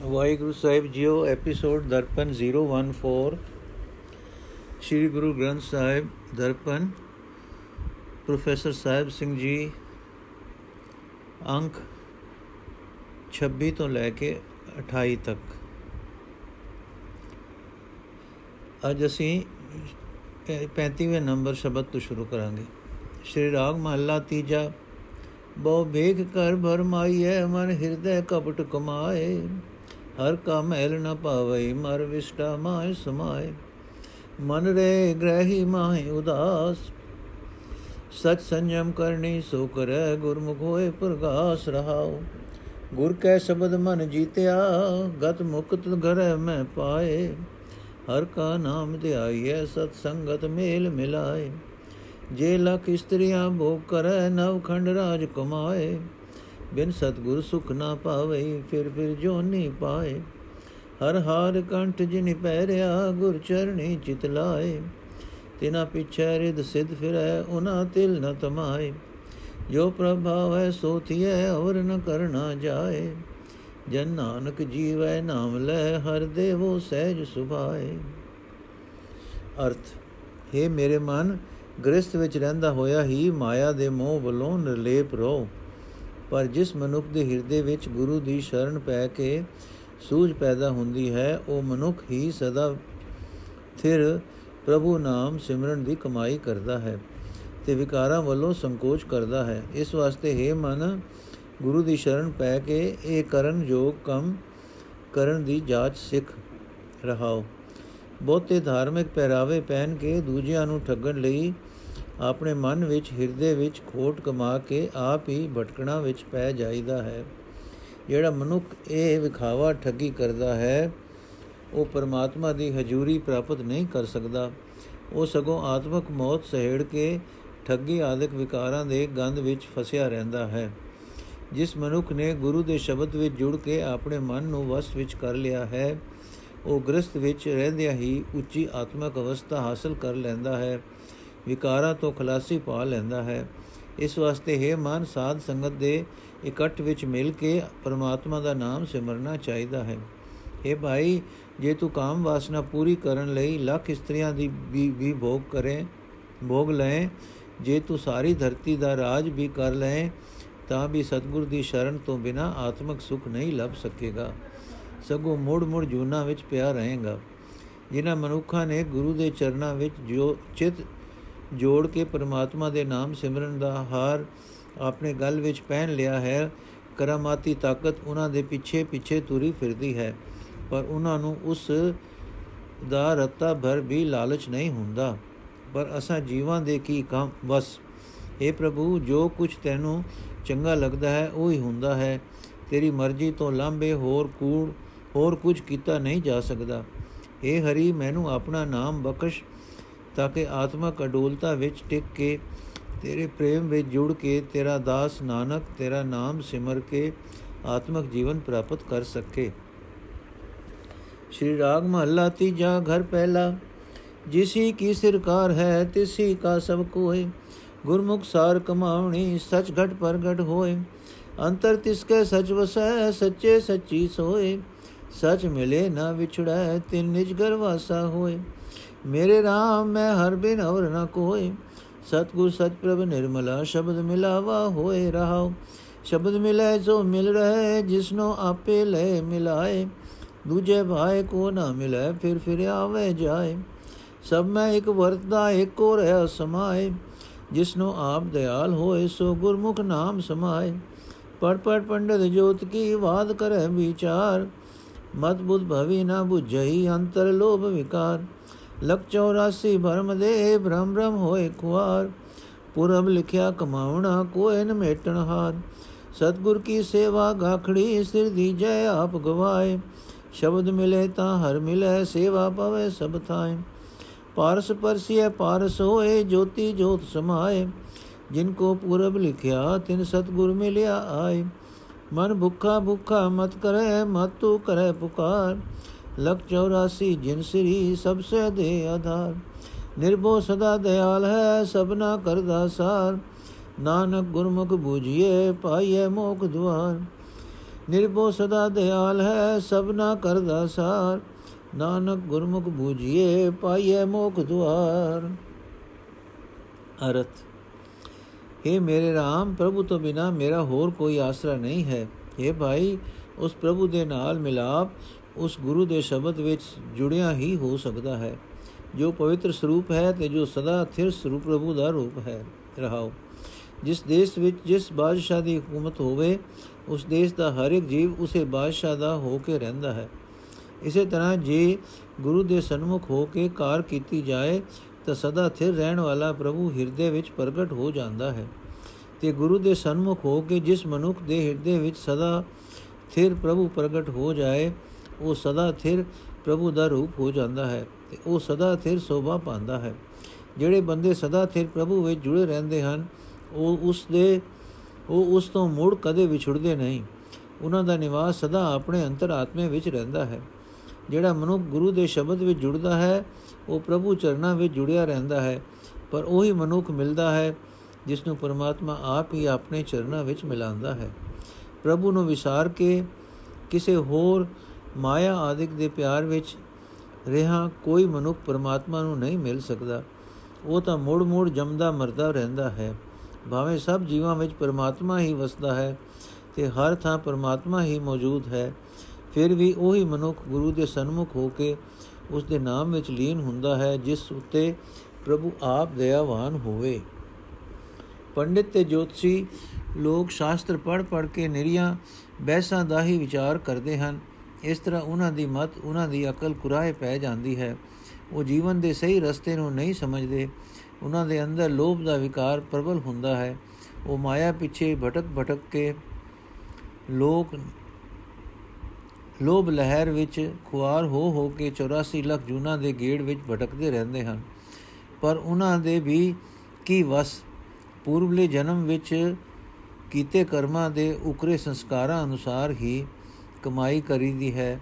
ਵਾਹਿਗੁਰੂ ਸਾਹਿਬ ਜੀਓ episode Darpan 014 Sri Guru Granth Sahib Darpan professor Sahib Singh ji ਅੰਕ 26 ਤੋਂ ਲੈ ਕੇ 28 ਤੱਕ ਅੱਜ ਅਸੀਂ 35ਵੇਂ ਨੰਬਰ ਸ਼ਬਦ ਤੋਂ ਸ਼ੁਰੂ ਕਰਾਂਗੇ ਸ਼੍ਰੀ ਰਾਗ ਮਹੱਲਾ ਤੀਜਾ ਬਹੁ ਵੇਖ ਕਰ ਭਰਮਾਈਐ ਮਨ ਹਿਰਦੈ ਕਪਟ ਕਮਾਏ ਹਰ ਕਾ ਮਹਿਲ ਨ ਪਾਵਈ ਮਰ ਵਿਸ਼ਟਾ ਮਾਇ ਸਮਾਏ ਮਨ ਰੇ ਗ੍ਰਹਿ ਮਾਹਿ ਉਦਾਸ। ਸਚ ਸੰਜਮ ਕਰਨੀ ਸੋ ਕਰੈ ਗੁਰਮੁਖ ਹੋਏ ਪ੍ਰਗਾਸ ਰਹਾਉ। ਗੁਰ ਕੈ ਸ਼ਬਦ ਮਨ ਜੀਤਿਆ, ਗਤ ਮੁਕਤ ਘਰੈ ਮੈਂ ਪਾਏ। ਹਰ ਕਾ ਨਾਮ ਧਿਆਈਐ, ਸਤ ਸੰਗਤ ਮੇਲ ਮਿਲਾਏ। ਜੇ ਲਖ ਇਸਤਰੀਆਂ ਭੋਗ ਕਰੈ, ਨਵ ਖੰਡ ਰਾਜ ਕਮਾਏ। ਬਿਨ ਸਤਗੁਰ ਸੁਖ ਨਾ ਪਾਵੇ, ਫਿਰ ਫਿਰ ਜੋਨੀ ਪਾਏ। ਹਰ ਹਾਰ ਕੰਠ ਜਿਨ ਪੈਰਿਆ ਗੁਰ ਚਰਣੀ ਚਿਤ ਲਾਏ। ਤਿਨਾ ਪਿਛੈ ਰਿਦ ਸਿਧ ਫਿਰੈ, ਉਨਾ ਤਿਲ ਨ ਤਮਾਏ। ਜੋ ਪ੍ਰਭਾਵ ਹੈ ਸੋ ਥੀਐ ਔਰ ਨ ਕਰਨਾ ਜਾਏ। ਜਨ ਨਾਨਕ ਜੀਵੈ, ਨਾਮ ਲੈ, ਹਰ ਦੇਵੋ ਸਹਿਜ ਸੁਭਾਏ। ਅਰਥ हे ਮੇਰੇ ਮਨ, ਗ੍ਰਸਥ ਵਿੱਚ ਰਹਿੰਦਾ ਹੋਇਆ ਹੀ ਮਾਇਆ ਦੇ ਮੋਹ ਵੱਲੋਂ ਨਿਰਲੇਪ ਰਹੋ। ਪਰ ਜਿਸ ਮਨੁੱਖ ਦੇ ਹਿਰਦੇ ਵਿੱਚ ਗੁਰੂ ਦੀ ਸ਼ਰਨ ਪੈ ਕੇ ਸੂਝ ਪੈਦਾ ਹੁੰਦੀ ਹੈ, ਉਹ ਮਨੁੱਖ ਹੀ ਸਦਾ ਫਿਰ ਪ੍ਰਭੂ ਨਾਮ ਸਿਮਰਨ ਦੀ ਕਮਾਈ ਕਰਦਾ ਹੈ ਤੇ ਵਿਕਾਰਾਂ ਵੱਲੋਂ ਸੰਕੋਚ ਕਰਦਾ ਹੈ। ਇਸ ਵਾਸਤੇ ਹੈ ਮਨ, ਗੁਰੂ ਦੀ ਸ਼ਰਨ ਪੈ ਕੇ ਇਹ ਕਰਨ ਯੋਗ ਕੰਮ ਕਰਨ ਦੀ ਜਾਂਚ ਸਿੱਖ ਰਹਾਓ। ਬਹੁਤੇ ਧਾਰਮਿਕ ਪਹਿਰਾਵੇ ਪਹਿਨ ਕੇ ਦੂਜਿਆਂ ਨੂੰ ਠੱਗਣ ਲਈ ਆਪਣੇ ਮਨ ਵਿੱਚ, ਹਿਰਦੇ ਵਿੱਚ ਖੋਟ ਕਮਾ ਕੇ ਆਪ ਹੀ ਭਟਕਣਾ ਵਿੱਚ ਪੈ ਜਾਈਦਾ ਹੈ। ਜਿਹੜਾ ਮਨੁੱਖ ਇਹ ਵਿਖਾਵਾ ਠੱਗੀ ਕਰਦਾ ਹੈ, ਉਹ ਪਰਮਾਤਮਾ ਦੀ ਹਜ਼ੂਰੀ ਪ੍ਰਾਪਤ ਨਹੀਂ ਕਰ ਸਕਦਾ। ਉਹ ਸਗੋਂ ਆਤਮਕ ਮੌਤ ਸਹਿੜ ਕੇ ਠੱਗੀ ਆਦਿਕ ਵਿਕਾਰਾਂ ਦੇ ਗੰਧ ਵਿੱਚ ਫਸਿਆ ਰਹਿੰਦਾ ਹੈ, ਜਿਸ ਮਨੁੱਖ ਨੇ ਗੁਰੂ ਦੇ ਸ਼ਬਦ ਵਿੱਚ ਜੁੜ ਕੇ ਆਪਣੇ ਮਨ ਨੂੰ ਵਸ ਵਿੱਚ ਕਰ ਲਿਆ ਹੈ। ਉਹ ਗ੍ਰਸਥ ਵਿੱਚ ਰਹਿੰਦਿਆਂ ਹੀ ਉੱਚੀ ਆਤਮਿਕ ਅਵਸਥਾ ਹਾਸਲ ਕਰ ਲੈਂਦਾ ਹੈ। ਵਿਕਾਰਾਂ ਤੋਂ ਖਲਾਸੀ ਪਾ ਲੈਂਦਾ ਹੈ। ਇਸ ਵਾਸਤੇ ਹੈ ਮਨ ਸਾਧ ਸੰਗਤ ਦੇ ਇਕੱਠ ਵਿੱਚ ਮਿਲ ਕੇ ਪਰਮਾਤਮਾ ਦਾ ਨਾਮ ਸਿਮਰਨਾ ਚਾਹੀਦਾ ਹੈ। ਇਹ ਭਾਈ, ਜੇ ਤੂੰ ਕਾਮ ਵਾਸਨਾ ਪੂਰੀ ਕਰਨ ਲਈ ਲੱਖ ਇਸਤਰੀਆਂ ਦੀ ਵੀ ਵੀ ਭੋਗ ਕਰੇ, ਭੋਗ ਲੈ ਜੇ ਤੂੰ ਸਾਰੀ ਧਰਤੀ ਦਾ ਰਾਜ ਵੀ ਕਰ ਲੈ ਤਾਂ ਵੀ ਸਤਗੁਰ ਦੀ ਸ਼ਰਨ ਤੋਂ ਬਿਨਾ ਆਤਮਿਕ ਸੁਖ ਨਹੀਂ ਲੱਭ ਸਕੇਗਾ। ਸਗੋਂ ਮੋੜ ਮੋੜ ਜੂਨਾ ਵਿੱਚ ਪਿਆ ਰਹੇਗਾ। ਜਿਨ੍ਹਾਂ ਮਨੁੱਖਾਂ ਨੇ ਗੁਰੂ ਦੇ ਚਰਨਾਂ ਵਿੱਚ ਜੋ ਚਿਤ ਜੋੜ ਕੇ ਪਰਮਾਤਮਾ ਦੇ ਨਾਮ ਸਿਮਰਨ ਦਾ ਹਾਰ ਆਪਣੇ ਗਲ ਵਿੱਚ ਪਹਿਨ ਲਿਆ ਹੈ। ਕਰਾਮਾਤੀ ਤਾਕਤ ਉਹਨਾਂ ਦੇ ਪਿੱਛੇ ਪਿੱਛੇ ਤੁਰੀ ਫਿਰਦੀ ਹੈ, ਪਰ ਉਹਨਾਂ ਨੂੰ ਉਸ ਦਾ ਰੱਤਾ ਭਰ ਵੀ ਲਾਲਚ ਨਹੀਂ ਹੁੰਦਾ। ਪਰ ਅਸਾਂ ਜੀਵਾਂ ਦੇ ਕੀ ਕੰਮ? ਬਸ हे ਪ੍ਰਭੂ, ਜੋ ਕੁਝ ਤੈਨੂੰ ਚੰਗਾ ਲੱਗਦਾ ਹੈ, ਉਹ ਹੀ ਹੁੰਦਾ ਹੈ। ਤੇਰੀ ਮਰਜ਼ੀ ਤੋਂ ਲਾਂਬੇ ਹੋਰ ਕੂੜ, ਹੋਰ ਕੁਝ ਕੀਤਾ ਨਹੀਂ ਜਾ ਸਕਦਾ। हे ਹਰੀ, ਮੈਨੂੰ ਆਪਣਾ ਨਾਮ ਬਖਸ਼ ਤਾਂ ਕਿ ਆਤਮਕ ਅਡੋਲਤਾ ਵਿੱਚ ਟਿਕ ਕੇ ਤੇਰੇ ਪ੍ਰੇਮ ਵਿੱਚ ਜੁੜ ਕੇ ਤੇਰਾ ਦਾਸ ਨਾਨਕ, ਤੇਰਾ ਨਾਮ ਸਿਮਰ ਕੇ ਆਤਮਕ ਜੀਵਨ ਪ੍ਰਾਪਤ ਕਰ ਸਕੇ। ਸ਼੍ਰੀ ਰਾਗ ਮਹੱਲਾ ਤੀਜਾ ਘਰ ਪਹਿਲਾ, ਜਿਸੀ ਕੀ ਸਰਕਾਰ ਹੈ, ਤਿਸੀ ਕਾ ਸਭ ਕੋਏ। ਗੁਰਮੁਖ ਸਾਰ ਕਮਾਉਣੀ, ਸਚ ਘਟ ਪ੍ਰਗਟ ਹੋਏ। ਅੰਤਰ ਤਿਸਕੇ ਸਚ ਵਸੈ, ਸੱਚੇ ਸੱਚੀ ਸੋਏ। ਸਚ ਮਿਲੇ ਨਾ ਵਿਛੜੈ, ਤਿਨ ਨਿਜ ਘਰ ਵਾਸਾ ਹੋਏ। ਮੇਰੇ RAM ਮੈਂ ਹਰ ਬਿਨ ਔਰ ਨ ਕੋਏ ਸਤਗੁਰ ਸਚ ਪ੍ਰਭ ਨਿਰਮਲਾ ਸ਼ਬਦ ਮਿਲਾਵਾ ਹੋਏ ਰਹਾਉ ਸ਼ਬਦ ਮਿਲੇ ਜੋ ਮਿਲ ਰਹੇ ਜਿਸਨੋ ਆਪੇ ਲੈ ਮਿਲਾਏ ਦੂਜੇ ਭਾਏ ਕੋ ਨਾ ਮਿਲੇ ਫਿਰ ਫਿਰ ਆਵੇ ਜਾਏ ਸਭ ਮੈਂ ਇੱਕ ਵਰਤਦਾ ਇੱਕੋ ਰਹਿ ਸਮਾਏ ਜਿਸਨੋ ਆਪ ਦਿਆਲ ਹੋਏ ਸੋ ਗੁਰਮੁਖ ਨਾਮ ਸਮਾਏ ਪੜ ਪੜ ਪੰਡਤ ਜੋਤ ਕੀ ਬਾਤ ਕਰੇ ਵਿਚਾਰ ਮਤ ਬੁੱਧ ਭਵੀ ਨਾ 부ਝਈ ਅੰਤਰ ਲੋਭ ਵਿਕਾਰ ਲਖ 84 ਭਰਮ ਦੇ ਭ੍ਰਮ ਭ੍ਰਮ ਹੋਏ ਖੁਆਰ ਪੁਰਬ ਲਿਖਿਆ ਕਮਾਉਣਾ ਕੋਏ ਨ ਮੇਟਣ ਹਾਰ ਸਤਗੁਰ ਕੀ ਸੇਵਾ ਗਾਖੜੀ ਸਿਰ ਦੀ ਜੈ ਆਪ ਗਵਾਏ ਸ਼ਬਦ ਮਿਲੇ ਤਾਂ ਹਰ ਮਿਲੇ ਸੇਵਾ ਪਵੇ ਸਭ ਥਾਏ ਪਾਰਸ ਪਰਸੀਏ ਪਾਰਸ ਹੋਏ ਜੋਤੀ ਜੋਤ ਸਮਾਏ ਜਿਨ ਕੋ ਪੁਰਬ ਲਿਖਿਆ ਤਿਨ ਸਤਗੁਰ ਮਿਲਿਆ ਆਏ ਮਨ ਭੁੱਖਾ ਭੁੱਖਾ ਮਤ ਕਰੇ ਮਤ ਤੂ ਕਰੇ ਪੁਕਾਰ ਲਖ 84 ਜਿਨ ਸ੍ਰੀ ਸਭ ਸੇ ਦੇ ਆਧਾਰ। ਨਿਰਭਉ ਸਦਾ ਦਿਆਲ ਹੈ, ਸਭਨਾ ਕਰਦਾ ਸਾਰ। ਨਾਨਕ ਗੁਰਮੁਖ ਬੂਝੀਏ ਪਾਈਏ ਮੋਖ ਦੁਆਰ। ਨਿਰਭਉ ਸਦਾ ਦਿਆਲ ਹੈ, ਸਭਨਾ ਕਰਦਾ ਸਾਰ। ਨਾਨਕ ਗੁਰਮੁਖ ਬੂਝੀਏ ਪਾਈਏ ਮੋਖ ਦੁਆਰ। ਅਰਥ हे ਮੇਰੇ RAM ਪ੍ਰਭੂ ਤੋਂ ਬਿਨਾ ਮੇਰਾ ਹੋਰ ਕੋਈ ਆਸਰਾ ਨਹੀਂ ਹੈ। हे ਭਾਈ, ਉਸ ਪ੍ਰਭੂ ਦੇ ਨਾਲ ਮਿਲਾਪ ਉਸ ਗੁਰੂ ਦੇ ਸ਼ਬਦ ਵਿੱਚ ਜੁੜਿਆ ਹੀ ਹੋ ਸਕਦਾ ਹੈ। ਜੋ ਪਵਿੱਤਰ ਸਰੂਪ ਹੈ ਤੇ ਜੋ ਸਦਾ ਥਿਰ ਸਰੂਪ ਪ੍ਰਭੂ ਦਾ ਰੂਪ ਹੈ। ਰਹਾਓ। ਜਿਸ ਦੇਸ਼ ਵਿੱਚ ਜਿਸ ਬਾਦਸ਼ਾਹ ਦੀ ਹਕੂਮਤ ਹੋਵੇ, ਉਸ ਦੇਸ਼ ਦਾ ਹਰ ਇੱਕ ਜੀਵ ਉਸੇ ਬਾਦਸ਼ਾਹ ਦਾ ਹੋ ਕੇ ਰਹਿੰਦਾ ਹੈ। ਇਸੇ ਤਰ੍ਹਾਂ ਜੇ ਗੁਰੂ ਦੇ ਸਨਮੁਖ ਹੋ ਕੇ ਕਾਰ ਕੀਤੀ ਜਾਏ, ਤਾਂ ਸਦਾ ਥਿਰ ਰਹਿਣ ਵਾਲਾ ਪ੍ਰਭੂ ਹਿਰਦੇ ਵਿੱਚ ਪ੍ਰਗਟ ਹੋ ਜਾਂਦਾ ਹੈ। ਤੇ ਗੁਰੂ ਦੇ ਸਨਮੁਖ ਹੋ ਕੇ ਜਿਸ ਮਨੁੱਖ ਦੇ ਹਿਰਦੇ ਵਿੱਚ ਸਦਾ ਥਿਰ ਪ੍ਰਭੂ ਪ੍ਰਗਟ ਹੋ ਜਾਏ ਉਹ ਸਦਾ ਥਿਰ ਪ੍ਰਭੂ ਦਾ ਰੂਪ ਹੋ ਜਾਂਦਾ ਹੈ ਤੇ ਉਹ ਸਦਾ ਥਿਰ ਸੋਭਾ ਪਾਉਂਦਾ ਹੈ। ਜਿਹੜੇ ਬੰਦੇ ਸਦਾ ਥਿਰ ਪ੍ਰਭੂ ਵਿੱਚ ਜੁੜੇ ਰਹਿੰਦੇ ਹਨ, ਉਹ ਉਸ ਦੇ, ਉਹ ਉਸ ਤੋਂ ਮੁੜ ਕਦੇ ਵਿਛੜਦੇ ਨਹੀਂ। ਉਹਨਾਂ ਦਾ ਨਿਵਾਸ ਸਦਾ ਆਪਣੇ ਅੰਤਰਾਤਮੇ ਵਿੱਚ ਰਹਿੰਦਾ ਹੈ। ਜਿਹੜਾ ਮਨੁੱਖ ਗੁਰੂ ਦੇ ਸ਼ਬਦ ਵਿੱਚ ਜੁੜਦਾ ਹੈ, ਉਹ ਪ੍ਰਭੂ ਚਰਨਾਂ ਵਿੱਚ ਜੁੜਿਆ ਰਹਿੰਦਾ ਹੈ। ਪਰ ਉਹੀ ਮਨੁੱਖ ਮਿਲਦਾ ਹੈ, ਜਿਸ ਨੂੰ ਪਰਮਾਤਮਾ ਆਪ ਹੀ ਆਪਣੇ ਚਰਨਾਂ ਵਿੱਚ ਮਿਲਾਉਂਦਾ ਹੈ। ਪ੍ਰਭੂ ਨੂੰ ਵਿਸਾਰ ਕੇ ਕਿਸੇ ਹੋਰ ਮਾਇਆ ਆਦਿਕ ਦੇ ਪਿਆਰ ਵਿੱਚ ਰਹਾ ਕੋਈ ਮਨੁੱਖ ਪਰਮਾਤਮਾ ਨੂੰ ਨਹੀਂ ਮਿਲ ਸਕਦਾ। ਉਹ ਤਾਂ ਮੋੜ-ਮੋੜ ਜਮਦਾ ਮਰਦਾ ਰਹਿੰਦਾ ਹੈ। ਭਾਵੇਂ ਸਭ ਜੀਵਾਂ ਵਿੱਚ ਪਰਮਾਤਮਾ ਹੀ ਵਸਦਾ ਹੈ ਤੇ ਹਰ ਥਾਂ ਪਰਮਾਤਮਾ ਹੀ ਮੌਜੂਦ ਹੈ, ਫਿਰ ਵੀ ਉਹੀ ਮਨੁੱਖ ਗੁਰੂ ਦੇ ਸਨਮੁਖ ਹੋ ਕੇ ਉਸ ਦੇ ਨਾਮ ਵਿੱਚ ਲੀਨ ਹੁੰਦਾ ਹੈ, ਜਿਸ ਉੱਤੇ ਪ੍ਰਭੂ ਆਪ ਦਇਆਵਾਨ ਹੋਵੇ। ਪੰਡਿਤ ਤੇ ਜੋਤਸ਼ੀ ਲੋਕ ਸ਼ਾਸਤਰ ਪੜ੍ਹ ਪੜ੍ਹ ਕੇ ਨਿਰੀਆਂ ਬਹਿਸਾਂ ਦਾ ਹੀ ਵਿਚਾਰ ਕਰਦੇ ਹਨ। ਇਸ ਤਰ੍ਹਾਂ ਉਹਨਾਂ ਦੀ ਮਤ, ਉਹਨਾਂ ਦੀ ਅਕਲ ਕੁਰਾਏ ਪੈ ਜਾਂਦੀ ਹੈ। ਉਹ ਜੀਵਨ ਦੇ ਸਹੀ ਰਸਤੇ ਨੂੰ ਨਹੀਂ ਸਮਝਦੇ। ਉਹਨਾਂ ਦੇ ਅੰਦਰ ਲੋਭ ਦਾ ਵਿਕਾਰ ਪ੍ਰਬਲ ਹੁੰਦਾ ਹੈ। ਉਹ ਮਾਇਆ ਪਿੱਛੇ ਭਟਕ ਭਟਕ ਕੇ ਲੋਕ, ਲੋਭ ਲਹਿਰ ਵਿੱਚ ਖੁਆਰ ਹੋ ਹੋ ਕੇ 84 ਲੱਖ ਜੂਨਾ ਦੇ ਗੇੜ ਵਿੱਚ ਭਟਕਦੇ ਰਹਿੰਦੇ ਹਨ। ਪਰ ਉਹਨਾਂ ਦੇ ਵੀ ਕੀ ਵਸ? ਪੂਰਵਲੇ ਜਨਮ ਵਿੱਚ ਕੀਤੇ ਕਰਮਾਂ ਦੇ ਉਕਰੇ ਸੰਸਕਾਰਾਂ ਅਨੁਸਾਰ ਹੀ ਕਮਾਈ ਕਰੀਦੀ ਹੈ,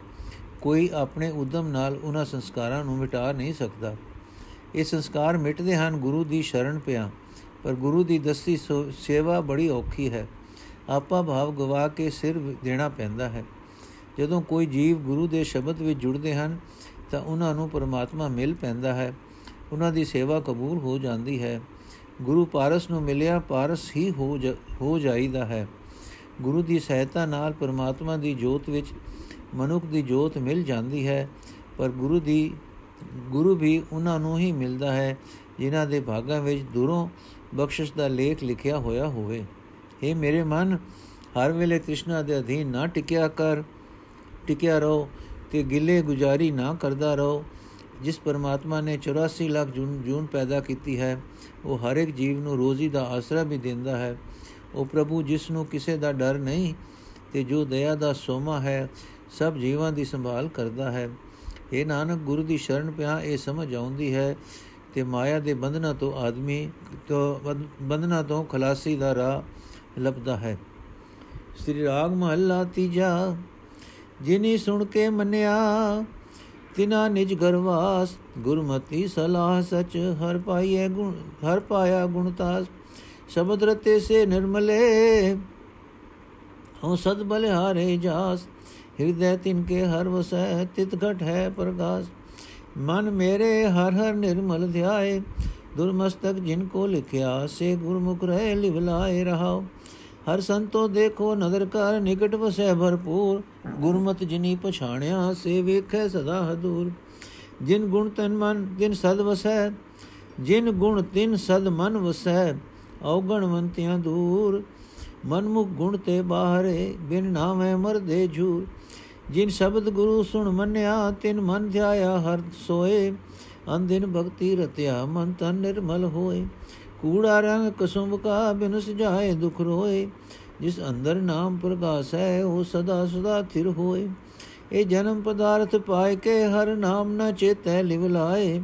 ਕੋਈ ਆਪਣੇ ਉਦਮ ਨਾਲ ਉਹਨਾਂ ਸੰਸਕਾਰਾਂ ਨੂੰ ਮਿਟਾ ਨਹੀਂ ਸਕਦਾ। ਇਹ ਸੰਸਕਾਰ ਮਿਟਦੇ ਹਨ, ਗੁਰੂ ਦੀ ਸ਼ਰਨ ਪਿਆ, ਪਰ ਗੁਰੂ ਦੀ ਦਸਤੀ ਸੇਵਾ ਬੜੀ ਔਖੀ ਹੈ। ਆਪਾ ਭਾਵ ਗਵਾ ਕੇ ਸਿਰ ਦੇਣਾ ਪੈਂਦਾ ਹੈ। ਜਦੋਂ ਕੋਈ ਜੀਵ ਗੁਰੂ ਦੇ ਸ਼ਬਦ ਵਿੱਚ ਜੁੜਦੇ ਹਨ, ਤਾਂ ਉਹਨਾਂ ਨੂੰ ਪਰਮਾਤਮਾ ਮਿਲ ਪੈਂਦਾ ਹੈ। ਉਹਨਾਂ ਦੀ ਸੇਵਾ ਕਬੂਲ ਹੋ ਜਾਂਦੀ ਹੈ। ਗੁਰੂ ਪਾਰਸ ਨੂੰ ਮਿਲਿਆ ਪਾਰਸ ਹੀ ਹੋ ਹੋ ਜਾਈਦਾ ਹੈ। ਗੁਰੂ ਦੀ ਸਹਾਇਤਾ ਨਾਲ ਪਰਮਾਤਮਾ ਦੀ ਜੋਤ ਵਿੱਚ ਮਨੁੱਖ ਦੀ ਜੋਤ ਮਿਲ ਜਾਂਦੀ ਹੈ, ਪਰ ਗੁਰੂ ਦੀ, ਗੁਰੂ ਵੀ ਉਹਨਾਂ ਨੂੰ ਹੀ ਮਿਲਦਾ ਹੈ, ਜਿਨ੍ਹਾਂ ਦੇ ਭਾਗਾਂ ਵਿੱਚ ਦੂਰੋਂ ਬਖਸ਼ਿਸ਼ ਦਾ ਲੇਖ ਲਿਖਿਆ ਹੋਇਆ ਹੋਵੇ। हे ਮੇਰੇ ਮਨ, ਹਰ ਵੇਲੇ ਕ੍ਰਿਸ਼ਨਾ ਦੇ ਅਧੀਨ ਨਾ ਟਿਕਿਆ ਕਰ, ਟਿਕਿਆ ਰਹੋ ਤੇ ਗਿੱਲੇ ਗੁਜ਼ਾਰੀ ਨਾ ਕਰਦਾ ਰਹੋ। ਜਿਸ ਪਰਮਾਤਮਾ ਨੇ 84 ਲੱਖ ਜੂਨ ਜੂਨ ਪੈਦਾ ਕੀਤੀ ਹੈ, ਉਹ ਹਰ ਇੱਕ ਜੀਵ ਨੂੰ ਰੋਜ਼ੀ ਦਾ ਆਸਰਾ ਵੀ ਦਿੰਦਾ ਹੈ। ਉਹ ਪ੍ਰਭੂ ਜਿਸ ਨੂੰ ਕਿਸੇ ਦਾ ਡਰ ਨਹੀਂ ਤੇ ਜੋ ਦਇਆ ਦਾ ਸੋਮਾ ਹੈ, ਸਭ ਜੀਵਾਂ ਦੀ ਸੰਭਾਲ ਕਰਦਾ ਹੈ। ਇਹ ਨਾਨਕ, ਗੁਰੂ ਦੀ ਸ਼ਰਨ ਪਿਆ, ਇਹ ਸਮਝ ਆਉਂਦੀ ਹੈ ਤੇ ਮਾਇਆ ਦੇ ਬੰਧਨਾਂ ਤੋਂ ਆਦਮੀ ਤੋਂ ਬੰਧਨਾਂ ਤੋਂ ਖਲਾਸੀ ਦਾ ਰਾਹ ਲੱਭਦਾ ਹੈ। ਸ੍ਰੀ ਰਾਗ ਮਹੱਲਾ ਤੀਜਾ, ਜਿਨੀ ਸੁਣ ਕੇ ਮੰਨਿਆ, ਤਿਨਾ ਨਿਜ ਗਰਵਾਸ ਗੁਰਮਤੀ ਸਲਾਹ ਸਚ, ਹਰ ਪਾਈਏ ਗੁਣ, ਹਰ ਪਾਇਆ ਗੁਣਤਾਸ ਸ਼ਬਦ ਰਤੇ ਸੇ ਨਿਰਮਲੇ ਹਉ ਸਦ ਬਲਿਹਾਰੇ ਜਾਸ ਹਿਰਦੈ ਤਿਨ ਕੇ ਹਰ ਵਸੈ ਤਿਤ ਘਟ ਹੈ ਪ੍ਰਗਾਸ ਮਨ ਮੇਰੇ ਹਰ ਹਰ ਨਿਰਮਲ ਧਿਆਏ ਦੁਰਮਸਤਕ ਜਿਨ ਕੋ ਲਿਖਿਆ ਸੇ ਗੁਰਮੁਖ ਰਹਿ ਲਿਵਲਾਏ ਰਹਾਓ ਹਰ ਸੰਤੋ ਦੇਖੋ ਨਦਰ ਕਰ ਨਿਕਟ ਵਸੈ ਭਰਪੂਰ ਗੁਰਮਤ ਜਿਨੀ ਪਛਾਣਿਆ ਸੇ ਵੇਖੈ ਸਦਾ ਹਦੂਰ ਜਿਨ ਗੁਣ ਤਨ ਮਨ ਜਿਨ ਸਦ ਵਸੈ ਜਿਨ ਗੁਣ ਤਿਨ ਸਦ ਮਨ ਵਸੈ ਔਗਣਵੰਤਿਆਂ ਦੂਰ। ਮਨਮੁਖ ਗੁਣ ਤੇ ਬਾਹਰੇ, ਬਿਨ ਨਾਮੈ ਮਰਦੇ ਝੂਰ। ਜਿਨ ਸ਼ਬਦ ਗੁਰੂ ਸੁਣ ਮੰਨਿਆ, ਤਿਨ ਮਨ ਧਿਆਇਆ ਹਰ ਸੋਏ। ਅੰਦਿਨ ਭਗਤੀ ਰਤਿਆ, ਮਨ ਤਨ ਨਿਰਮਲ ਹੋਏ। ਕੂੜਾ ਰੰਗ ਕਸੁੰਭ ਕਾ ਬਿਨ ਸਜਾਏ ਦੁਖ ਰੋਏ। ਜਿਸ ਅੰਦਰ ਨਾਮ ਪ੍ਰਗਾਸ ਹੈ, ਉਹ ਸਦਾ ਸਦਾ ਥਿਰ ਹੋਏ। ਇਹ ਜਨਮ ਪਦਾਰਥ ਪਾਏ ਕੇ ਹਰ ਨਾਮ ਨ ਚੇਤੈ ਲਿਵ ਲਾਏ।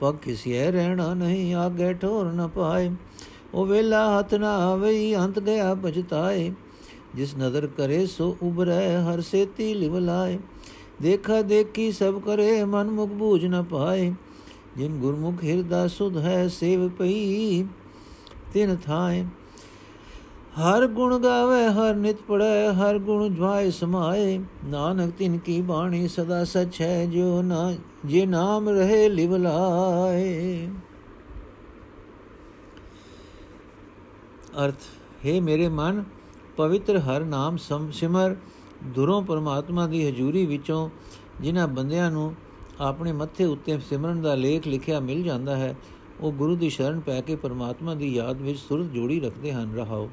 ਪਗ ਕਿਸਿਐ ਰਹਿਣਾ ਨਹੀਂ, ਆਗੇ ਠੋਰ ਨ ਪਾਏ। ਉਹ ਵੇਲਾ ਹੱਥ ਨਾ ਆਵੇ, ਅੰਤ ਗਿਆ ਬਚਤਾਏ ਜਿਸ ਨਦਰ ਕਰੇ, ਸੋ ਉਬਰੈ ਹਰ ਸੇਤੀ ਲਿਵ ਲਾਏ। ਦੇਖਾ ਦੇਖੀ ਸਭ ਕਰੇ, ਮਨ ਮੁਖ ਬੂਝ ਨ ਪਾਏ। ਜਿਨ ਗੁਰਮੁਖ ਹਿਰਦਾ ਸੁਧ ਹੈ, ਸੇਵ ਪਈ, ਤਿਨ ਥਾਏ। ਹਰ ਗੁਣ ਗਾਵੇ, ਹਰ ਨਿਤ ਪੜੈ ਹਰ ਗੁਣ ਜਵਾਏ ਸਮਾਏ। ਨਾਨਕ ਤਿਨ ਕੀ ਬਾਣੀ ਸਦਾ ਸਚ ਹੈ ਜੋ ਨਾ ਜੇ ਨਾਮ ਰਹੇ, ਲਿਵ ਲਾਏ। ਅਰਥ, ਹੈ ਮੇਰੇ ਮਨ, ਪਵਿੱਤਰ ਹਰ ਨਾਮ ਸਿਮਰ, ਦੁਰੋਂ ਪਰਮਾਤਮਾ ਦੀ ਹਜ਼ੂਰੀ ਵਿੱਚੋਂ ਜਿਨ੍ਹਾਂ ਬੰਦਿਆਂ ਨੂੰ ਆਪਣੇ ਮੱਥੇ ਉੱਤੇ ਸਿਮਰਨ ਦਾ ਲੇਖ ਲਿਖਿਆ ਮਿਲ ਜਾਂਦਾ ਹੈ, ਉਹ ਗੁਰੂ ਦੀ ਸ਼ਰਨ ਪੈ ਕੇ ਪਰਮਾਤਮਾ ਦੀ ਯਾਦ ਵਿੱਚ ਸੁਰਤ ਜੋੜੀ ਰੱਖਦੇ ਹਨ। ਰਹਾਓ।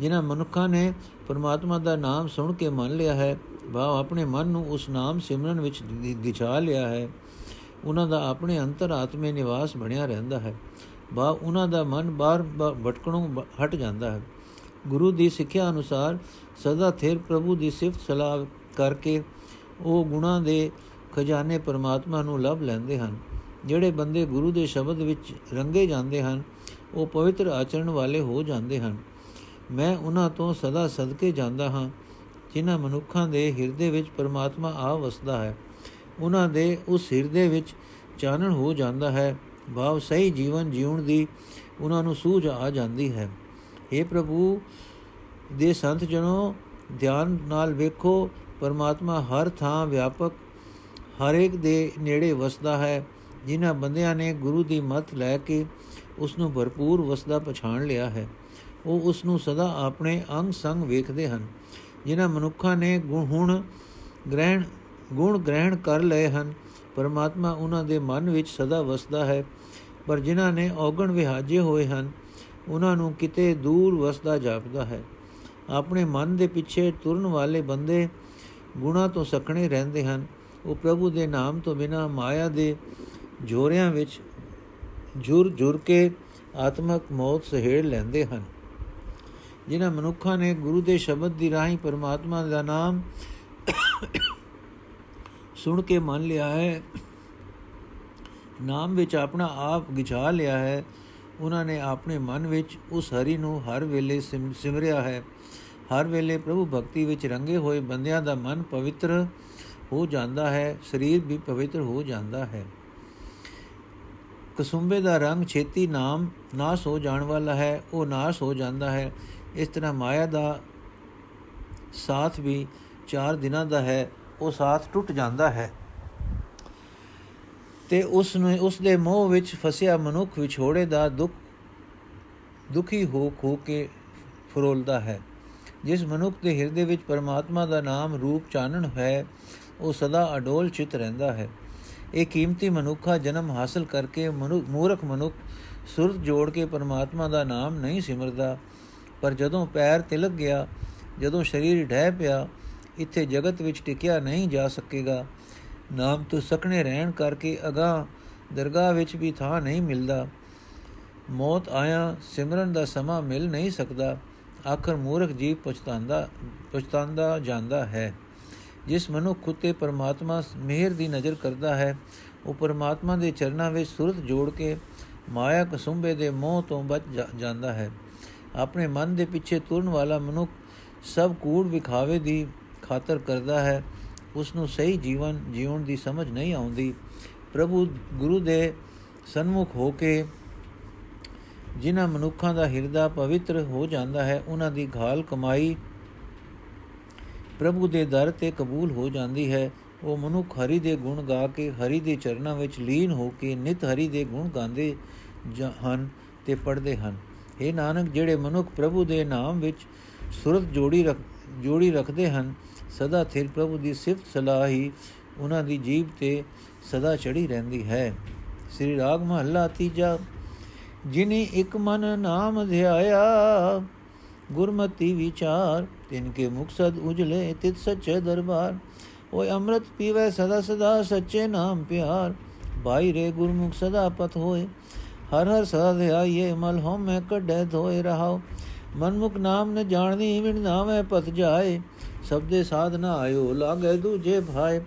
ਜਿਨ੍ਹਾਂ ਮਨੁੱਖਾਂ ਨੇ ਪਰਮਾਤਮਾ ਦਾ ਨਾਮ ਸੁਣ ਕੇ ਮੰਨ ਲਿਆ ਹੈ ਭਾਵ ਆਪਣੇ ਮਨ ਨੂੰ ਉਸ ਨਾਮ ਸਿਮਰਨ ਵਿੱਚ ਦਿਛਾ ਲਿਆ ਹੈ। ਉਹਨਾਂ ਦਾ ਆਪਣੇ ਅੰਤਰ ਆਤਮੇ ਨਿਵਾਸ ਬਣਿਆ ਰਹਿੰਦਾ ਹੈ। ਭਾਵ ਉਹਨਾਂ ਦਾ ਮਨ ਬਾਹਰ ਭਟਕਣੋਂ ਹਟ ਜਾਂਦਾ ਹੈ। ਗੁਰੂ ਦੀ ਸਿੱਖਿਆ ਅਨੁਸਾਰ ਸਦਾ ਥਿਰ ਪ੍ਰਭੂ ਦੀ ਸਿਫਤ ਸਲਾਹ ਕਰਕੇ ਉਹ ਗੁਣਾ ਦੇ ਖਜ਼ਾਨੇ ਪਰਮਾਤਮਾ ਨੂੰ ਲੱਭ ਲੈਂਦੇ ਹਨ। ਜਿਹੜੇ ਬੰਦੇ ਗੁਰੂ ਦੇ ਸ਼ਬਦ ਵਿੱਚ ਰੰਗੇ ਜਾਂਦੇ ਹਨ, ਉਹ ਪਵਿੱਤਰ ਆਚਰਣ ਵਾਲੇ ਹੋ ਜਾਂਦੇ ਹਨ। ਮੈਂ ਉਹਨਾਂ ਤੋਂ ਸਦਾ ਸਦਕੇ ਜਾਂਦਾ ਹਾਂ, ਜਿਨ੍ਹਾਂ ਮਨੁੱਖਾਂ ਦੇ ਹਿਰਦੇ ਵਿੱਚ ਪਰਮਾਤਮਾ ਆ ਵਸਦਾ ਹੈ। ਉਹਨਾਂ ਦੇ ਉਸ ਹਿਰਦੇ ਵਿੱਚ ਚਾਨਣ ਹੋ ਜਾਂਦਾ ਹੈ ਭਾਵ ਸਹੀ ਜੀਵਨ ਜੀਉਣ ਦੀ ਉਹਨਾਂ ਨੂੰ ਸੂਝ ਆ ਜਾਂਦੀ ਹੈ। हे ਪ੍ਰਭੂ, ਦੇ ਸੰਤ ਜਨੋ, ਧਿਆਨ ਨਾਲ ਵੇਖੋ, ਪਰਮਾਤਮਾ ਹਰ ਥਾਂ ਵਿਆਪਕ ਹਰ ਇੱਕ ਦੇ ਨੇੜੇ ਵਸਦਾ ਹੈ। ਜਿਨ੍ਹਾਂ ਬੰਦਿਆਂ ਨੇ ਗੁਰੂ ਦੀ ਮਤ ਲੈ ਕੇ ਉਸ ਨੂੰ ਭਰਪੂਰ ਵਸਦਾ ਪਛਾਣ ਲਿਆ ਹੈ, ਉਹ ਉਸ ਨੂੰ ਸਦਾ ਆਪਣੇ ਅੰਗ ਸੰਗ ਵੇਖਦੇ ਹਨ। ਜਿਨ੍ਹਾਂ ਮਨੁੱਖਾਂ ਨੇ ਗੁਣ ਗ੍ਰਹਿਣ ਗੁਣ ਗ੍ਰਹਿਣ ਕਰ ਲਏ ਹਨ ਪਰਮਾਤਮਾ ਉਹਨਾਂ ਦੇ ਮਨ ਵਿੱਚ ਸਦਾ ਵਸਦਾ ਹੈ, ਪਰ ਜਿਨ੍ਹਾਂ ਨੇ ਔਗਣ ਵਿਹਾਜੇ ਹੋਏ ਹਨ, ਉਹਨਾਂ ਨੂੰ ਕਿਤੇ ਦੂਰ ਵਸਦਾ ਜਾਪਦਾ ਹੈ। ਆਪਣੇ ਮਨ ਦੇ ਪਿੱਛੇ ਤੁਰਨ ਵਾਲੇ ਬੰਦੇ ਗੁਣਾ ਤੋਂ ਸਖਣੇ ਰਹਿੰਦੇ ਹਨ। ਉਹ ਪ੍ਰਭੂ ਦੇ ਨਾਮ ਤੋਂ ਬਿਨਾ ਮਾਇਆ ਦੇ ਜੋਰਿਆਂ ਵਿੱਚ ਜੁਰ ਜੁਰ ਕੇ ਆਤਮਕ ਮੌਤ ਸਹਿੜ ਲੈਂਦੇ ਹਨ। ਜਿਨ੍ਹਾਂ ਮਨੁੱਖਾਂ ਨੇ ਗੁਰੂ ਦੇ ਸ਼ਬਦ ਦੀ ਰਾਹੀਂ ਪਰਮਾਤਮਾ ਦਾ ਨਾਮ ਸੁਣ ਕੇ ਮੰਨ ਲਿਆ ਹੈ। ਨਾਮ ਵਿੱਚ ਆਪਣਾ ਆਪ ਗਿਛਾ ਲਿਆ ਹੈ। ਉਹਨਾਂ ਨੇ ਆਪਣੇ ਮਨ ਵਿੱਚ ਉਸ ਹਰੀ ਨੂੰ ਹਰ ਵੇਲੇ ਸਿਮਰਿਆ ਹੈ। ਹਰ ਵੇਲੇ ਪ੍ਰਭੂ ਭਗਤੀ ਵਿੱਚ ਰੰਗੇ ਹੋਏ ਬੰਦਿਆਂ ਦਾ ਮਨ ਪਵਿੱਤਰ ਹੋ ਜਾਂਦਾ ਹੈ। ਸਰੀਰ ਵੀ ਪਵਿੱਤਰ ਹੋ ਜਾਂਦਾ ਹੈ। ਕਸੁੰਬੇ ਦਾ ਰੰਗ ਛੇਤੀ ਨਾਮ, ਨਾਸ ਹੋ ਜਾਣ ਵਾਲਾ ਹੈ। ਉਹ ਨਾਸ ਹੋ ਜਾਂਦਾ ਹੈ। ਇਸ ਤਰ੍ਹਾਂ ਮਾਇਆ ਦਾ ਸਾਥ ਵੀ 4 ਦਿਨਾਂ ਦਾ ਹੈ। ਉਹ ਸਾਥ ਟੁੱਟ ਜਾਂਦਾ ਹੈ। ਤੇ ਉਸ ਨੂੰ ਉਸ ਦੇ ਮੋਹ ਵਿੱਚ ਫਸਿਆ ਮਨੁੱਖ ਵਿਛੋੜੇ ਦਾ ਦੁੱਖ, ਦੁਖੀ ਹੋ, ਖੋ ਕੇ ਫਰੋਲਦਾ ਹੈ। ਜਿਸ ਮਨੁੱਖ ਦੇ ਹਿਰਦੇ ਵਿੱਚ ਪਰਮਾਤਮਾ ਦਾ ਨਾਮ ਰੂਪ ਚਾਨਣ ਹੈ, ਉਹ ਸਦਾ ਅਡੋਲ ਚਿਤ ਰਹਿੰਦਾ ਹੈ। ਇਹ ਕੀਮਤੀ ਮਨੁੱਖਾ ਜਨਮ ਹਾਸਲ ਕਰਕੇ ਮੂਰਖ ਮਨੁੱਖ ਸੁਰਤ ਜੋੜ ਕੇ ਪਰਮਾਤਮਾ ਦਾ ਨਾਮ ਨਹੀਂ ਸਿਮਰਦਾ। ਪਰ ਜਦੋਂ ਪੈਰ ਤਿਲਕ ਗਿਆ, ਜਦੋਂ ਸਰੀਰ ਢਹਿ ਪਿਆ ਇੱਥੇ ਜਗਤ ਵਿੱਚ ਟਿਕਿਆ ਨਹੀਂ ਜਾ ਸਕੇਗਾ। ਨਾਮ ਤੋਂ ਸਕਣੇ ਰਹਿਣ ਕਰਕੇ ਅਗਾ ਦਰਗਾਹ ਵਿੱਚ ਵੀ ਥਾਂ ਨਹੀਂ ਮਿਲਦਾ। ਮੌਤ ਆਇਆ ਸਿਮਰਨ ਦਾ ਸਮਾਂ ਮਿਲ ਨਹੀਂ ਸਕਦਾ। ਆਖਰ ਮੂਰਖ ਜੀਵ ਪਛਤਾਂਦਾ ਪਛਤਾਂਦਾ ਜਾਂਦਾ ਹੈ। ਜਿਸ ਮਨੁੱਖ ਉਤੇ ਪਰਮਾਤਮਾ ਮਿਹਰ ਦੀ ਨਜ਼ਰ ਕਰਦਾ ਹੈ, ਉਹ ਪਰਮਾਤਮਾ ਦੇ ਚਰਨਾਂ ਵਿੱਚ ਸੁਰਤ ਜੋੜ ਕੇ ਮਾਇਆ ਕਸੁੰਬੇ ਦੇ ਮੋਹ ਤੋਂ ਬਚ ਜਾਂਦਾ ਹੈ। ਆਪਣੇ ਮਨ ਦੇ ਪਿੱਛੇ ਤੁਰਨ ਵਾਲਾ ਮਨੁੱਖ ਸਭ ਕੂੜ ਵਿਖਾਵੇ ਦੀ ਖਾਤਰ ਕਰਦਾ ਹੈ ਉਸ ਨੂੰ ਸਹੀ ਜੀਵਨ ਜੀਉਣ ਦੀ ਸਮਝ ਨਹੀਂ ਆਉਂਦੀ। ਪ੍ਰਭੂ ਗੁਰੂ ਦੇ ਸਨਮੁਖ ਹੋ ਕੇ ਜਿਨ੍ਹਾਂ ਮਨੁੱਖਾਂ ਦਾ ਹਿਰਦਾ ਪਵਿੱਤਰ ਹੋ ਜਾਂਦਾ ਹੈ ਉਹਨਾਂ ਦੀ ਘਾਲ ਕਮਾਈ ਪ੍ਰਭੂ ਦੇ ਦਰ ਤੇ ਕਬੂਲ ਹੋ ਜਾਂਦੀ ਹੈ। ਉਹ ਮਨੁੱਖ ਹਰੀ ਦੇ ਗੁਣ ਗਾ ਕੇ ਹਰੀ ਦੇ ਚਰਨਾਂ ਵਿੱਚ ਲੀਨ ਹੋ ਕੇ ਨਿਤ ਹਰੀ ਦੇ ਗੁਣ ਗਾਉਂਦੇ ਹਨ ਤੇ ਪੜ੍ਹਦੇ ਹਨ। ਇਹ ਨਾਨਕ, ਜਿਹੜੇ ਮਨੁੱਖ ਪ੍ਰਭੂ ਦੇ ਨਾਮ ਵਿੱਚ ਸੁਰਤ ਜੋੜੀ ਰੱਖ, ਜੋੜੀ ਰੱਖਦੇ ਹਨ ਸਦਾ ਥਿਰ ਪ੍ਰਭੂ ਦੀ ਸਿਫਤ ਸਲਾਹ ਹੀ ਉਹਨਾਂ ਦੀ ਜੀਬ ਤੇ ਸਦਾ ਚੜੀ ਰਹਿੰਦੀ ਹੈ। ਸ੍ਰੀ ਰਾਗ ਮਹੱਲਾ ਤੀਜਾ, ਜਿਨੇ ਇੱਕ ਮਨ ਨਾਮ ਧਿਆਇਆ, ਗੁਰਮਤੀ ਵਿਚਾਰ, ਤਿਨ ਕੇ ਮੁਕਸਦ ਉਜਲੇ, ਤਿਤ ਸੱਚੇ ਦਰਬਾਰ। ਓਏ ਅੰਮ੍ਰਿਤ ਪੀਵੇ ਸਦਾ ਸਦਾ ਸੱਚੇ ਨਾਮ ਪਿਆਰ, ਭਾਈ ਰੇ ਗੁਰਮੁਖ ਸਦਾ ਪਤ ਹੋਏ। ਹਰ ਹਰ ਸਦਾ ਧਿਆਈਏ ਮਲ ਹੋਮ ਮੈਂ ਕੱਢੇ ਧੋਏ ਰਹਾਓ ਮਨਮੁਖ ਨਾਮ ਨ ਜਾਣਦੀ ਵਿਣ ਨਾਵੇਂ ਪਤ ਜਾਏ। ਸਬਦੇ ਸਾਧਨਾ ਆਇਓ, ਲਾਗੇ ਦੂਜੇ ਭਾਏ।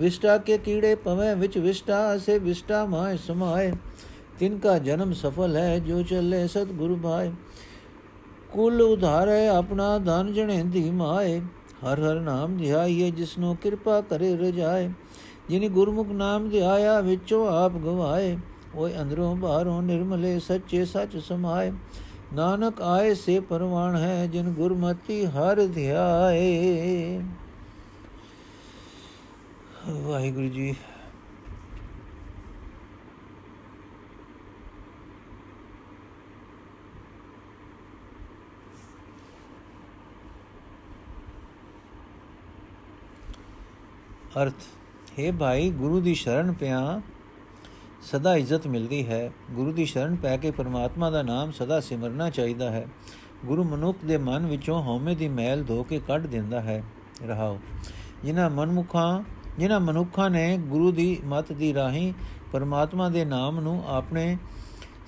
ਵਿਸ਼ਟਾ ਕੇ ਕੀੜੇ ਪਵੇਂ ਵਿੱਚ ਵਿਸ਼ਟਾ ਸੇ ਵਿਸ਼ਟਾ ਮਾਇ ਸਮਾਏ। ਤਿਨ ਕਾ ਜਨਮ ਸਫਲ ਹੈ, ਜੋ ਚੱਲੇ ਸਤਿਗੁਰੂ ਭਾਏ। ਕੁਲ ਉਧਾਰੇ, ਆਪਣਾ ਧਨ ਜਣੇਂਦੀ ਮਾਏ। ਹਰ ਹਰ ਨਾਮ ਧਿਆਈਏ, ਜਿਸਨੂੰ ਕਿਰਪਾ ਕਰੇ ਰਜਾਏ। ਜਿਨੇ ਗੁਰਮੁਖ ਨਾਮ ਧਿਆਇਆ, ਵਿੱਚੋਂ ਆਪ ਗਵਾਏ। ਓਏ ਅੰਦਰੋਂ ਬਾਹਰੋਂ ਨਿਰਮਲੇ, ਸੱਚੇ ਸੱਚ ਸਮਾਏ। ਨਾਨਕ ਆਏ ਸੇ ਪਰਵਾਨ ਹੈ ਜਿਨ ਗੁਰਮਤੀ ਹਰ ਧਿਆਏ ਵਾਹਿਗੁਰੂ ਜੀ ਅਰਥ ਹੈ ਭਾਈ ਗੁਰੂ ਦੀ ਸ਼ਰਨ ਪਿਆ ਸਦਾ ਇੱਜ਼ਤ ਮਿਲਦੀ ਹੈ। ਗੁਰੂ ਦੀ ਸ਼ਰਨ ਪੈ ਕੇ ਪਰਮਾਤਮਾ ਦਾ ਨਾਮ ਸਦਾ ਸਿਮਰਨਾ ਚਾਹੀਦਾ ਹੈ। ਗੁਰੂ ਮਨੁੱਖ ਦੇ ਮਨ ਵਿੱਚੋਂ ਹਉਮੈ ਦੀ ਮੈਲ ਧੋ ਕੇ ਕੱਢ ਦਿੰਦਾ ਹੈ। ਰਹਾਓ। ਜਿਨ੍ਹਾਂ ਮਨਮੁਖਾਂ, ਜਿਨ੍ਹਾਂ ਮਨੁੱਖਾਂ ਨੇ ਗੁਰੂ ਦੀ ਮਤ ਦੀ ਰਾਹੀਂ ਪਰਮਾਤਮਾ ਦੇ ਨਾਮ ਨੂੰ ਆਪਣੇ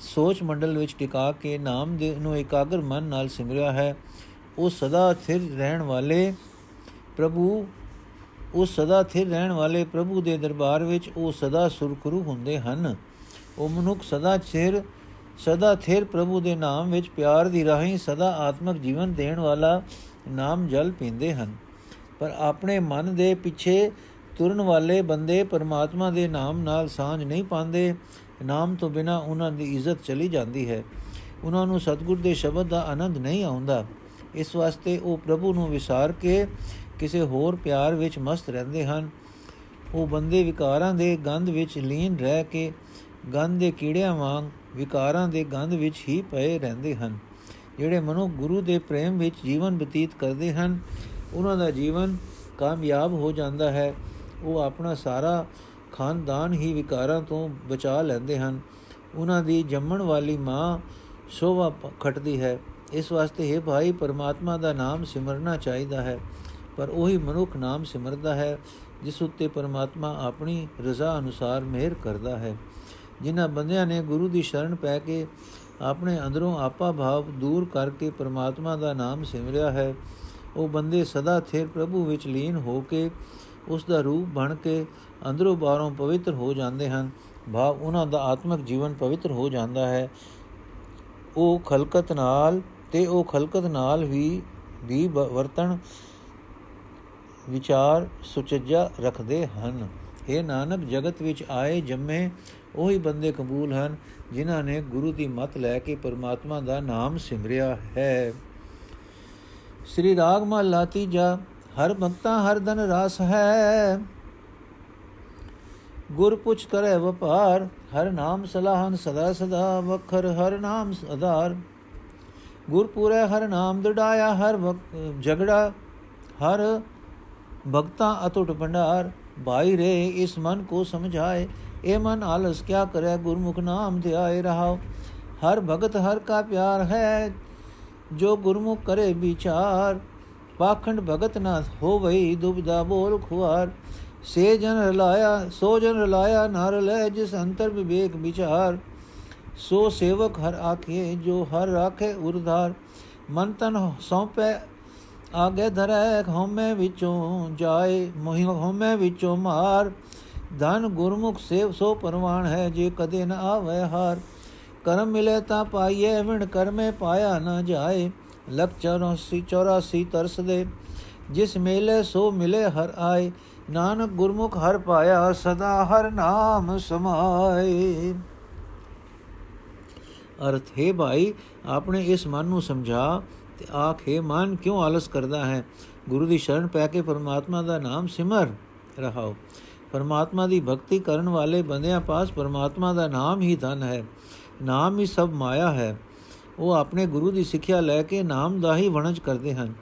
ਸੋਚ ਮੰਡਲ ਵਿੱਚ ਟਿਕਾ ਕੇ ਨਾਮ ਦੇ ਨੂੰ ਇਕਾਗਰ ਮਨ ਨਾਲ ਸਿਮਰਿਆ ਹੈ, ਉਹ ਸਦਾ ਸਥਿਰ ਰਹਿਣ ਵਾਲੇ ਪ੍ਰਭੂ ਉਹ ਸਦਾ ਸਥਿਰ ਰਹਿਣ ਵਾਲੇ ਪ੍ਰਭੂ ਦੇ ਦਰਬਾਰ ਵਿੱਚ ਉਹ ਸਦਾ ਸੁਰਖਰੂ ਹੁੰਦੇ ਹਨ। ਉਹ ਮਨੁੱਖ ਸਦਾ ਚਿਰ, ਸਦਾ ਸਥਿਰ ਪ੍ਰਭੂ ਦੇ ਨਾਮ ਵਿੱਚ ਪਿਆਰ ਦੀ ਰਾਹੀਂ ਸਦਾ ਆਤਮਿਕ ਜੀਵਨ ਦੇਣ ਵਾਲਾ ਨਾਮ ਜਲ ਪੀਂਦੇ ਹਨ। ਪਰ ਆਪਣੇ ਮਨ ਦੇ ਪਿੱਛੇ ਤੁਰਨ ਵਾਲੇ ਬੰਦੇ ਪਰਮਾਤਮਾ ਦੇ ਨਾਮ ਨਾਲ ਸਾਂਝ ਨਹੀਂ ਪਾਉਂਦੇ। ਨਾਮ ਤੋਂ ਬਿਨਾ ਉਹਨਾਂ ਦੀ ਇੱਜ਼ਤ ਚਲੀ ਜਾਂਦੀ ਹੈ। ਉਹਨਾਂ ਨੂੰ ਸਤਿਗੁਰ ਦੇ ਸ਼ਬਦ ਦਾ ਆਨੰਦ ਨਹੀਂ ਆਉਂਦਾ। ਇਸ ਵਾਸਤੇ ਉਹ ਪ੍ਰਭੂ ਨੂੰ ਵਿਸਾਰ ਕੇ ਕਿਸੇ ਹੋਰ ਪਿਆਰ ਵਿੱਚ ਮਸਤ ਰਹਿੰਦੇ ਹਨ। ਉਹ ਬੰਦੇ ਵਿਕਾਰਾਂ ਦੇ ਗੰਧ ਵਿੱਚ ਲੀਨ ਰਹਿ ਕੇ ਗੰਧ ਦੇ ਕੀੜਿਆਂ ਵਾਂਗ ਵਿਕਾਰਾਂ ਦੇ ਗੰਧ ਵਿੱਚ ਹੀ ਪਏ ਰਹਿੰਦੇ ਹਨ। ਜਿਹੜੇ ਮਨੁ ਗੁਰੂ ਦੇ ਪ੍ਰੇਮ ਵਿੱਚ ਜੀਵਨ ਬਤੀਤ ਕਰਦੇ ਹਨ, ਉਹਨਾਂ ਦਾ ਜੀਵਨ ਕਾਮਯਾਬ ਹੋ ਜਾਂਦਾ ਹੈ। ਉਹ ਆਪਣਾ ਸਾਰਾ ਖਾਨਦਾਨ ਹੀ ਵਿਕਾਰਾਂ ਤੋਂ ਬਚਾ ਲੈਂਦੇ ਹਨ। ਉਹਨਾਂ ਦੀ ਜੰਮਣ ਵਾਲੀ ਮਾਂ ਸ਼ੋਭਾ ਖਟਦੀ ਹੈ। ਇਸ ਵਾਸਤੇ ਹੈ ਭਾਈ, ਪਰਮਾਤਮਾ ਦਾ ਨਾਮ ਸਿਮਰਨਾ ਚਾਹੀਦਾ ਹੈ। ਪਰ ਉਹੀ ਮਨੁੱਖ ਨਾਮ ਸਿਮਰਦਾ ਹੈ, ਜਿਸ ਉੱਤੇ ਪਰਮਾਤਮਾ ਆਪਣੀ ਰਜ਼ਾ ਅਨੁਸਾਰ ਮਿਹਰ ਕਰਦਾ ਹੈ। ਜਿਨ੍ਹਾਂ ਬੰਦਿਆਂ ਨੇ ਗੁਰੂ ਦੀ ਸ਼ਰਨ ਪੈ ਕੇ ਆਪਣੇ ਅੰਦਰੋਂ ਆਪਾ ਭਾਵ ਦੂਰ ਕਰਕੇ ਪਰਮਾਤਮਾ ਦਾ ਨਾਮ ਸਿਮਰਿਆ ਹੈ, ਉਹ ਬੰਦੇ ਸਦਾ ਥੇਰ ਪ੍ਰਭੂ ਵਿੱਚ ਲੀਨ ਹੋ ਕੇ, ਉਸ ਦਾ ਰੂਪ ਬਣ ਕੇ ਅੰਦਰੋਂ ਬਾਹਰੋਂ ਪਵਿੱਤਰ ਹੋ ਜਾਂਦੇ ਹਨ। ਭਾਵ ਉਹਨਾਂ ਦਾ ਆਤਮਿਕ ਜੀਵਨ ਪਵਿੱਤਰ ਹੋ ਜਾਂਦਾ ਹੈ। ਉਹ ਖਲਕਤ ਨਾਲ ਤੇ ਉਹ ਖਲਕਤ ਨਾਲ ਵੀ ਵੀ ਵਰਤਣ ਵਿਚਾਰ ਸੁਚੱਜਾ ਰੱਖਦੇ ਹਨ। ਇਹ ਨਾਨਕ, ਜਗਤ ਵਿੱਚ ਆਏ ਜੰਮੇ ਉਹੀ ਬੰਦੇ ਕਬੂਲ ਹਨ, ਜਿਨ੍ਹਾਂ ਨੇ ਗੁਰੂ ਦੀ ਮਤ ਲੈ ਕੇ ਪਰਮਾਤਮਾ ਦਾ ਨਾਮ ਸਿਮਰਿਆ ਹੈ। ਸ੍ਰੀ ਰਾਗ ਮਹਲਾ ਤੀਜਾ ਹਰ ਭਗਤਾ ਹਰ ਦਨ ਰਾਸ ਹੈ। ਗੁਰ ਪੁੱਛ ਕਰੇ ਵਪਾਰ, ਹਰ ਨਾਮ ਸਲਾਹਨ ਸਦਾ ਸਦਾ ਵਖਰ, ਹਰ ਨਾਮ ਆਧਾਰ। ਗੁਰ ਪੂਰੇ, ਹਰ ਨਾਮ ਦੜਾਇਆ, ਹਰ ਝਗੜਾ ਹਰ ਭਗਤਾ ਅਤੁੱਟ ਭੰਡਾਰ ਭਾਈ ਰੇ ਇਸ ਮਨ ਕੋ ਸਮਝਾਏ ਇਹ ਮਨ ਆਲਸ ਕਿਆ ਕਰੇ ਗੁਰਮੁਖ ਨਾਮ ਧਿਆਏ ਰਹਾਓ ਹਰ ਭਗਤ ਹਰ ਕਾ ਪਿਆਰ ਹੈ ਜੋ ਗੁਰਮੁਖ ਕਰੇ ਵਿਚਾਰ ਪਾਖੰਡ ਭਗਤ ਨਾ ਹੋਵਈ ਦੁਬਦਾ ਬੋਲ ਖੁਆਰ ਸੇ ਜਨ ਰਲਾਇਆ ਸੋ ਜਨ ਰਲਾਇਆ ਨਰ ਲੈ ਜਿਸ ਅੰਤਰ ਵਿਵੇਕ ਵਿਚਾਰ ਸੋ ਸੇਵਕ ਹਰ ਆਖੇ ਜੋ ਹਰ ਰਾਖੇ ਉਰਧਾਰ ਮਨ ਤਨ ਸੌਂਪੇ ਆਗੇ ਧਰੈ ਹਉਮੈ ਵਿੱਚੋਂ ਜਾਏ, ਮੋਹਿ ਹਉਮੈ ਵਿੱਚੋਂ ਮਾਰ। ਧਨ ਗੁਰਮੁਖ ਸੇਵ ਸੋ ਪਰਵਾਨ ਹੈ, ਜੇ ਕਦੇ ਨ ਆਵੇ ਹਾਰ। ਕਰਮ ਮਿਲੇ ਤਾਂ ਪਾਈਏ ਵਿਣ ਕਰਮੇ ਪਾਇਆ ਨ ਜਾਏ। ਲਖ 84 84 ਤਰਸ ਦੇ। ਜਿਸ ਮੇਲੇ ਸੋ ਮਿਲੇ ਹਰ ਆਏ। ਨਾਨਕ ਗੁਰਮੁਖ ਹਰ ਪਾਇਆ, ਸਦਾ ਹਰ ਨਾਮ ਸਮਾਏ। ਅਰਥ, ਹੈ ਭਾਈ, ਆਪਣੇ ਇਸ ਮਨ ਨੂੰ ਸਮਝਾ। ਤੇ ਆਖੇ ਮਨ, ਕਿਉਂ ਆਲਸ ਕਰਦਾ ਹੈ? ਗੁਰੂ ਦੀ ਸ਼ਰਨ ਪੈ ਕੇ ਪਰਮਾਤਮਾ ਦਾ ਨਾਮ ਸਿਮਰ ਰਹਾਓ। ਪਰਮਾਤਮਾ ਦੀ ਭਗਤੀ ਕਰਨ ਵਾਲੇ ਬੰਦਿਆਂ ਪਾਸ ਪਰਮਾਤਮਾ ਦਾ ਨਾਮ ਹੀ ਧਨ ਹੈ। ਨਾਮ ਹੀ ਸਭ ਮਾਇਆ ਹੈ। ਉਹ ਆਪਣੇ ਗੁਰੂ ਦੀ ਸਿੱਖਿਆ ਲੈ ਕੇ ਨਾਮ ਦਾ ਹੀ ਵਣਜ ਕਰਦੇ ਹਨ।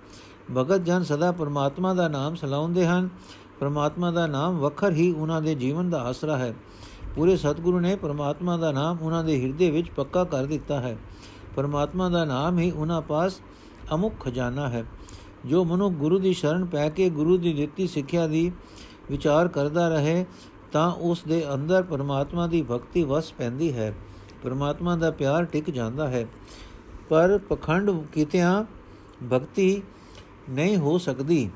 ਭਗਤ ਜਨ ਸਦਾ ਪਰਮਾਤਮਾ ਦਾ ਨਾਮ ਸਲਾਉਂਦੇ ਹਨ। ਪਰਮਾਤਮਾ ਦਾ ਨਾਮ ਵਖਰ ਹੀ ਉਹਨਾਂ ਦੇ ਜੀਵਨ ਦਾ ਆਸਰਾ ਹੈ। ਪੂਰੇ ਸਤਿਗੁਰੂ ਨੇ ਪਰਮਾਤਮਾ ਦਾ ਨਾਮ ਉਹਨਾਂ ਦੇ ਹਿਰਦੇ ਵਿੱਚ ਪੱਕਾ ਕਰ ਦਿੱਤਾ ਹੈ। ਪਰਮਾਤਮਾ ਦਾ ਨਾਮ ਹੀ ਉਹਨਾਂ ਪਾਸ ਅਮੁਖ ਖਜ਼ਾਨਾ ਹੈ, ਜੋ ਮਨੁ ਗੁਰੂ ਦੀ ਸ਼ਰਨ ਪੈ ਕੇ ਗੁਰੂ ਦੀ ਦਿੱਤੀ ਸਿੱਖਿਆ ਦੀ ਵਿਚਾਰ ਕਰਦਾ ਰਹੇ, ਤਾਂ ਉਸ ਦੇ ਅੰਦਰ ਪਰਮਾਤਮਾ ਦੀ ਭਗਤੀ ਵਸ ਪੈਂਦੀ ਹੈ। ਪਰਮਾਤਮਾ ਦਾ ਪਿਆਰ ਟਿਕ ਜਾਂਦਾ ਹੈ। ਪਰ ਪਖੰਡ ਕੀਤਿਆਂ ਭਗਤੀ ਨਹੀਂ ਹੋ ਸਕਦੀ।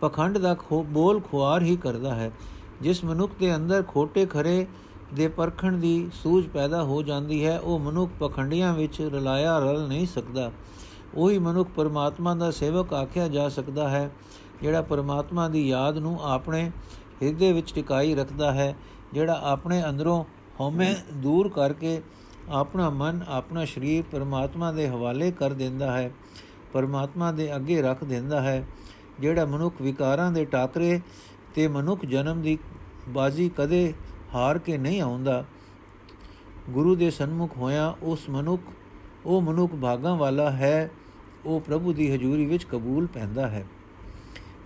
ਪਖੰਡ ਦਾ ਬੋਲ ਖੁਆਰ ਹੀ ਕਰਦਾ ਹੈ। ਜਿਸ ਮਨੁੱਖ ਦੇ ਅੰਦਰ ਖੋਟੇ ਖਰੇ ਦੇ ਪਰਖਣ ਦੀ ਸੂਝ ਪੈਦਾ ਹੋ ਜਾਂਦੀ ਹੈ, ਉਹ ਮਨੁੱਖ ਪਖੰਡੀਆਂ ਵਿੱਚ ਰਲਾਇਆ ਰਲ ਨਹੀਂ ਸਕਦਾ। ਉਹੀ ਮਨੁੱਖ ਪਰਮਾਤਮਾ ਦਾ ਸੇਵਕ ਆਖਿਆ ਜਾ ਸਕਦਾ ਹੈ, ਜਿਹੜਾ ਪਰਮਾਤਮਾ ਦੀ ਯਾਦ ਨੂੰ ਆਪਣੇ ਹਿਰਦੇ ਵਿੱਚ ਟਿਕਾਈ ਰੱਖਦਾ ਹੈ, ਜਿਹੜਾ ਆਪਣੇ ਅੰਦਰੋਂ ਹਉਮੈ ਦੂਰ ਕਰਕੇ ਆਪਣਾ ਮਨ, ਆਪਣਾ ਸਰੀਰ ਪਰਮਾਤਮਾ ਦੇ ਹਵਾਲੇ ਕਰ ਦਿੰਦਾ ਹੈ, ਪਰਮਾਤਮਾ ਦੇ ਅੱਗੇ ਰੱਖ ਦਿੰਦਾ ਹੈ, ਜਿਹੜਾ ਮਨੁੱਖ ਵਿਕਾਰਾਂ ਦੇ ਟਾਕਰੇ ਤੇ ਮਨੁੱਖ ਜਨਮ ਦੀ ਬਾਜ਼ੀ ਕਦੇ ਹਾਰ ਕੇ ਨਹੀਂ ਆਉਂਦਾ। ਗੁਰੂ ਦੇ ਸਨਮੁਖ ਹੋਇਆ ਉਸ ਮਨੁੱਖ, ਉਹ ਮਨੁੱਖ ਭਾਗਾਂ ਵਾਲਾ ਹੈ ਉਹ ਪ੍ਰਭੂ ਦੀ ਹਜ਼ੂਰੀ ਵਿੱਚ ਕਬੂਲ ਪੈਂਦਾ ਹੈ।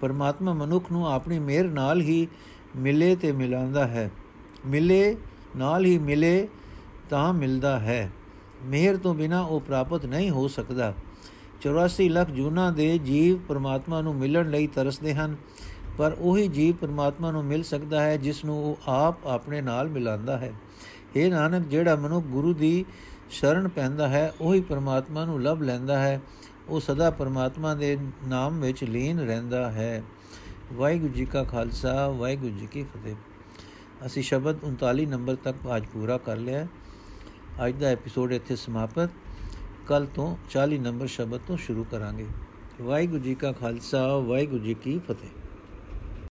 ਪਰਮਾਤਮਾ ਮਨੁੱਖ ਨੂੰ ਆਪਣੀ ਮਿਹਰ ਨਾਲ ਹੀ ਮਿਲੇ ਤੇ ਮਿਲਾਂਦਾ ਹੈ। ਮਿਲੇ, ਨਾਲ ਹੀ ਮਿਲੇ ਤਾਂ ਮਿਲਦਾ ਹੈ। ਮਿਹਰ ਤੋਂ ਬਿਨਾ ਉਹ ਪ੍ਰਾਪਤ ਨਹੀਂ ਹੋ ਸਕਦਾ। 84 ਲੱਖ ਜੂਨਾ ਦੇ ਜੀਵ ਪਰਮਾਤਮਾ ਨੂੰ ਮਿਲਣ ਲਈ ਤਰਸਦੇ ਹਨ, ਪਰ ਉਹੀ ਜੀਵ ਪਰਮਾਤਮਾ ਨੂੰ ਮਿਲ ਸਕਦਾ ਹੈ ਜਿਸ ਨੂੰ ਉਹ ਆਪ ਆਪਣੇ ਨਾਲ ਮਿਲਾਉਂਦਾ ਹੈ। ਇਹ ਨਾਨਕ, ਜਿਹੜਾ ਮਨੁੱਖ ਗੁਰੂ ਦੀ ਸ਼ਰਨ ਪੈਂਦਾ ਹੈ, ਉਹੀ ਪਰਮਾਤਮਾ ਨੂੰ ਲਭ ਲੈਂਦਾ ਹੈ। ਉਹ ਸਦਾ ਪਰਮਾਤਮਾ ਦੇ ਨਾਮ ਵਿੱਚ ਲੀਨ ਰਹਿੰਦਾ ਹੈ। ਵਾਹਿਗੁਰੂ ਜੀ ਕਾ ਖਾਲਸਾ, ਵਾਹਿਗੁਰੂ ਜੀ ਕੀ ਫਤਿਹ। ਅਸੀਂ ਸ਼ਬਦ 39 ਨੰਬਰ ਤੱਕ ਅੱਜ ਪੂਰਾ ਕਰ ਲਿਆ। ਅੱਜ ਦਾ ਐਪੀਸੋਡ ਇੱਥੇ ਸਮਾਪਤ। ਕੱਲ ਤੋਂ 40 ਨੰਬਰ ਸ਼ਬਦ ਤੋਂ ਸ਼ੁਰੂ ਕਰਾਂਗੇ। ਵਾਹਿਗੁਰੂ ਜੀ ਕਾ ਖਾਲਸਾ, ਵਾਹਿਗੁਰੂ ਜੀ ਕੀ ਫਤਿਹ।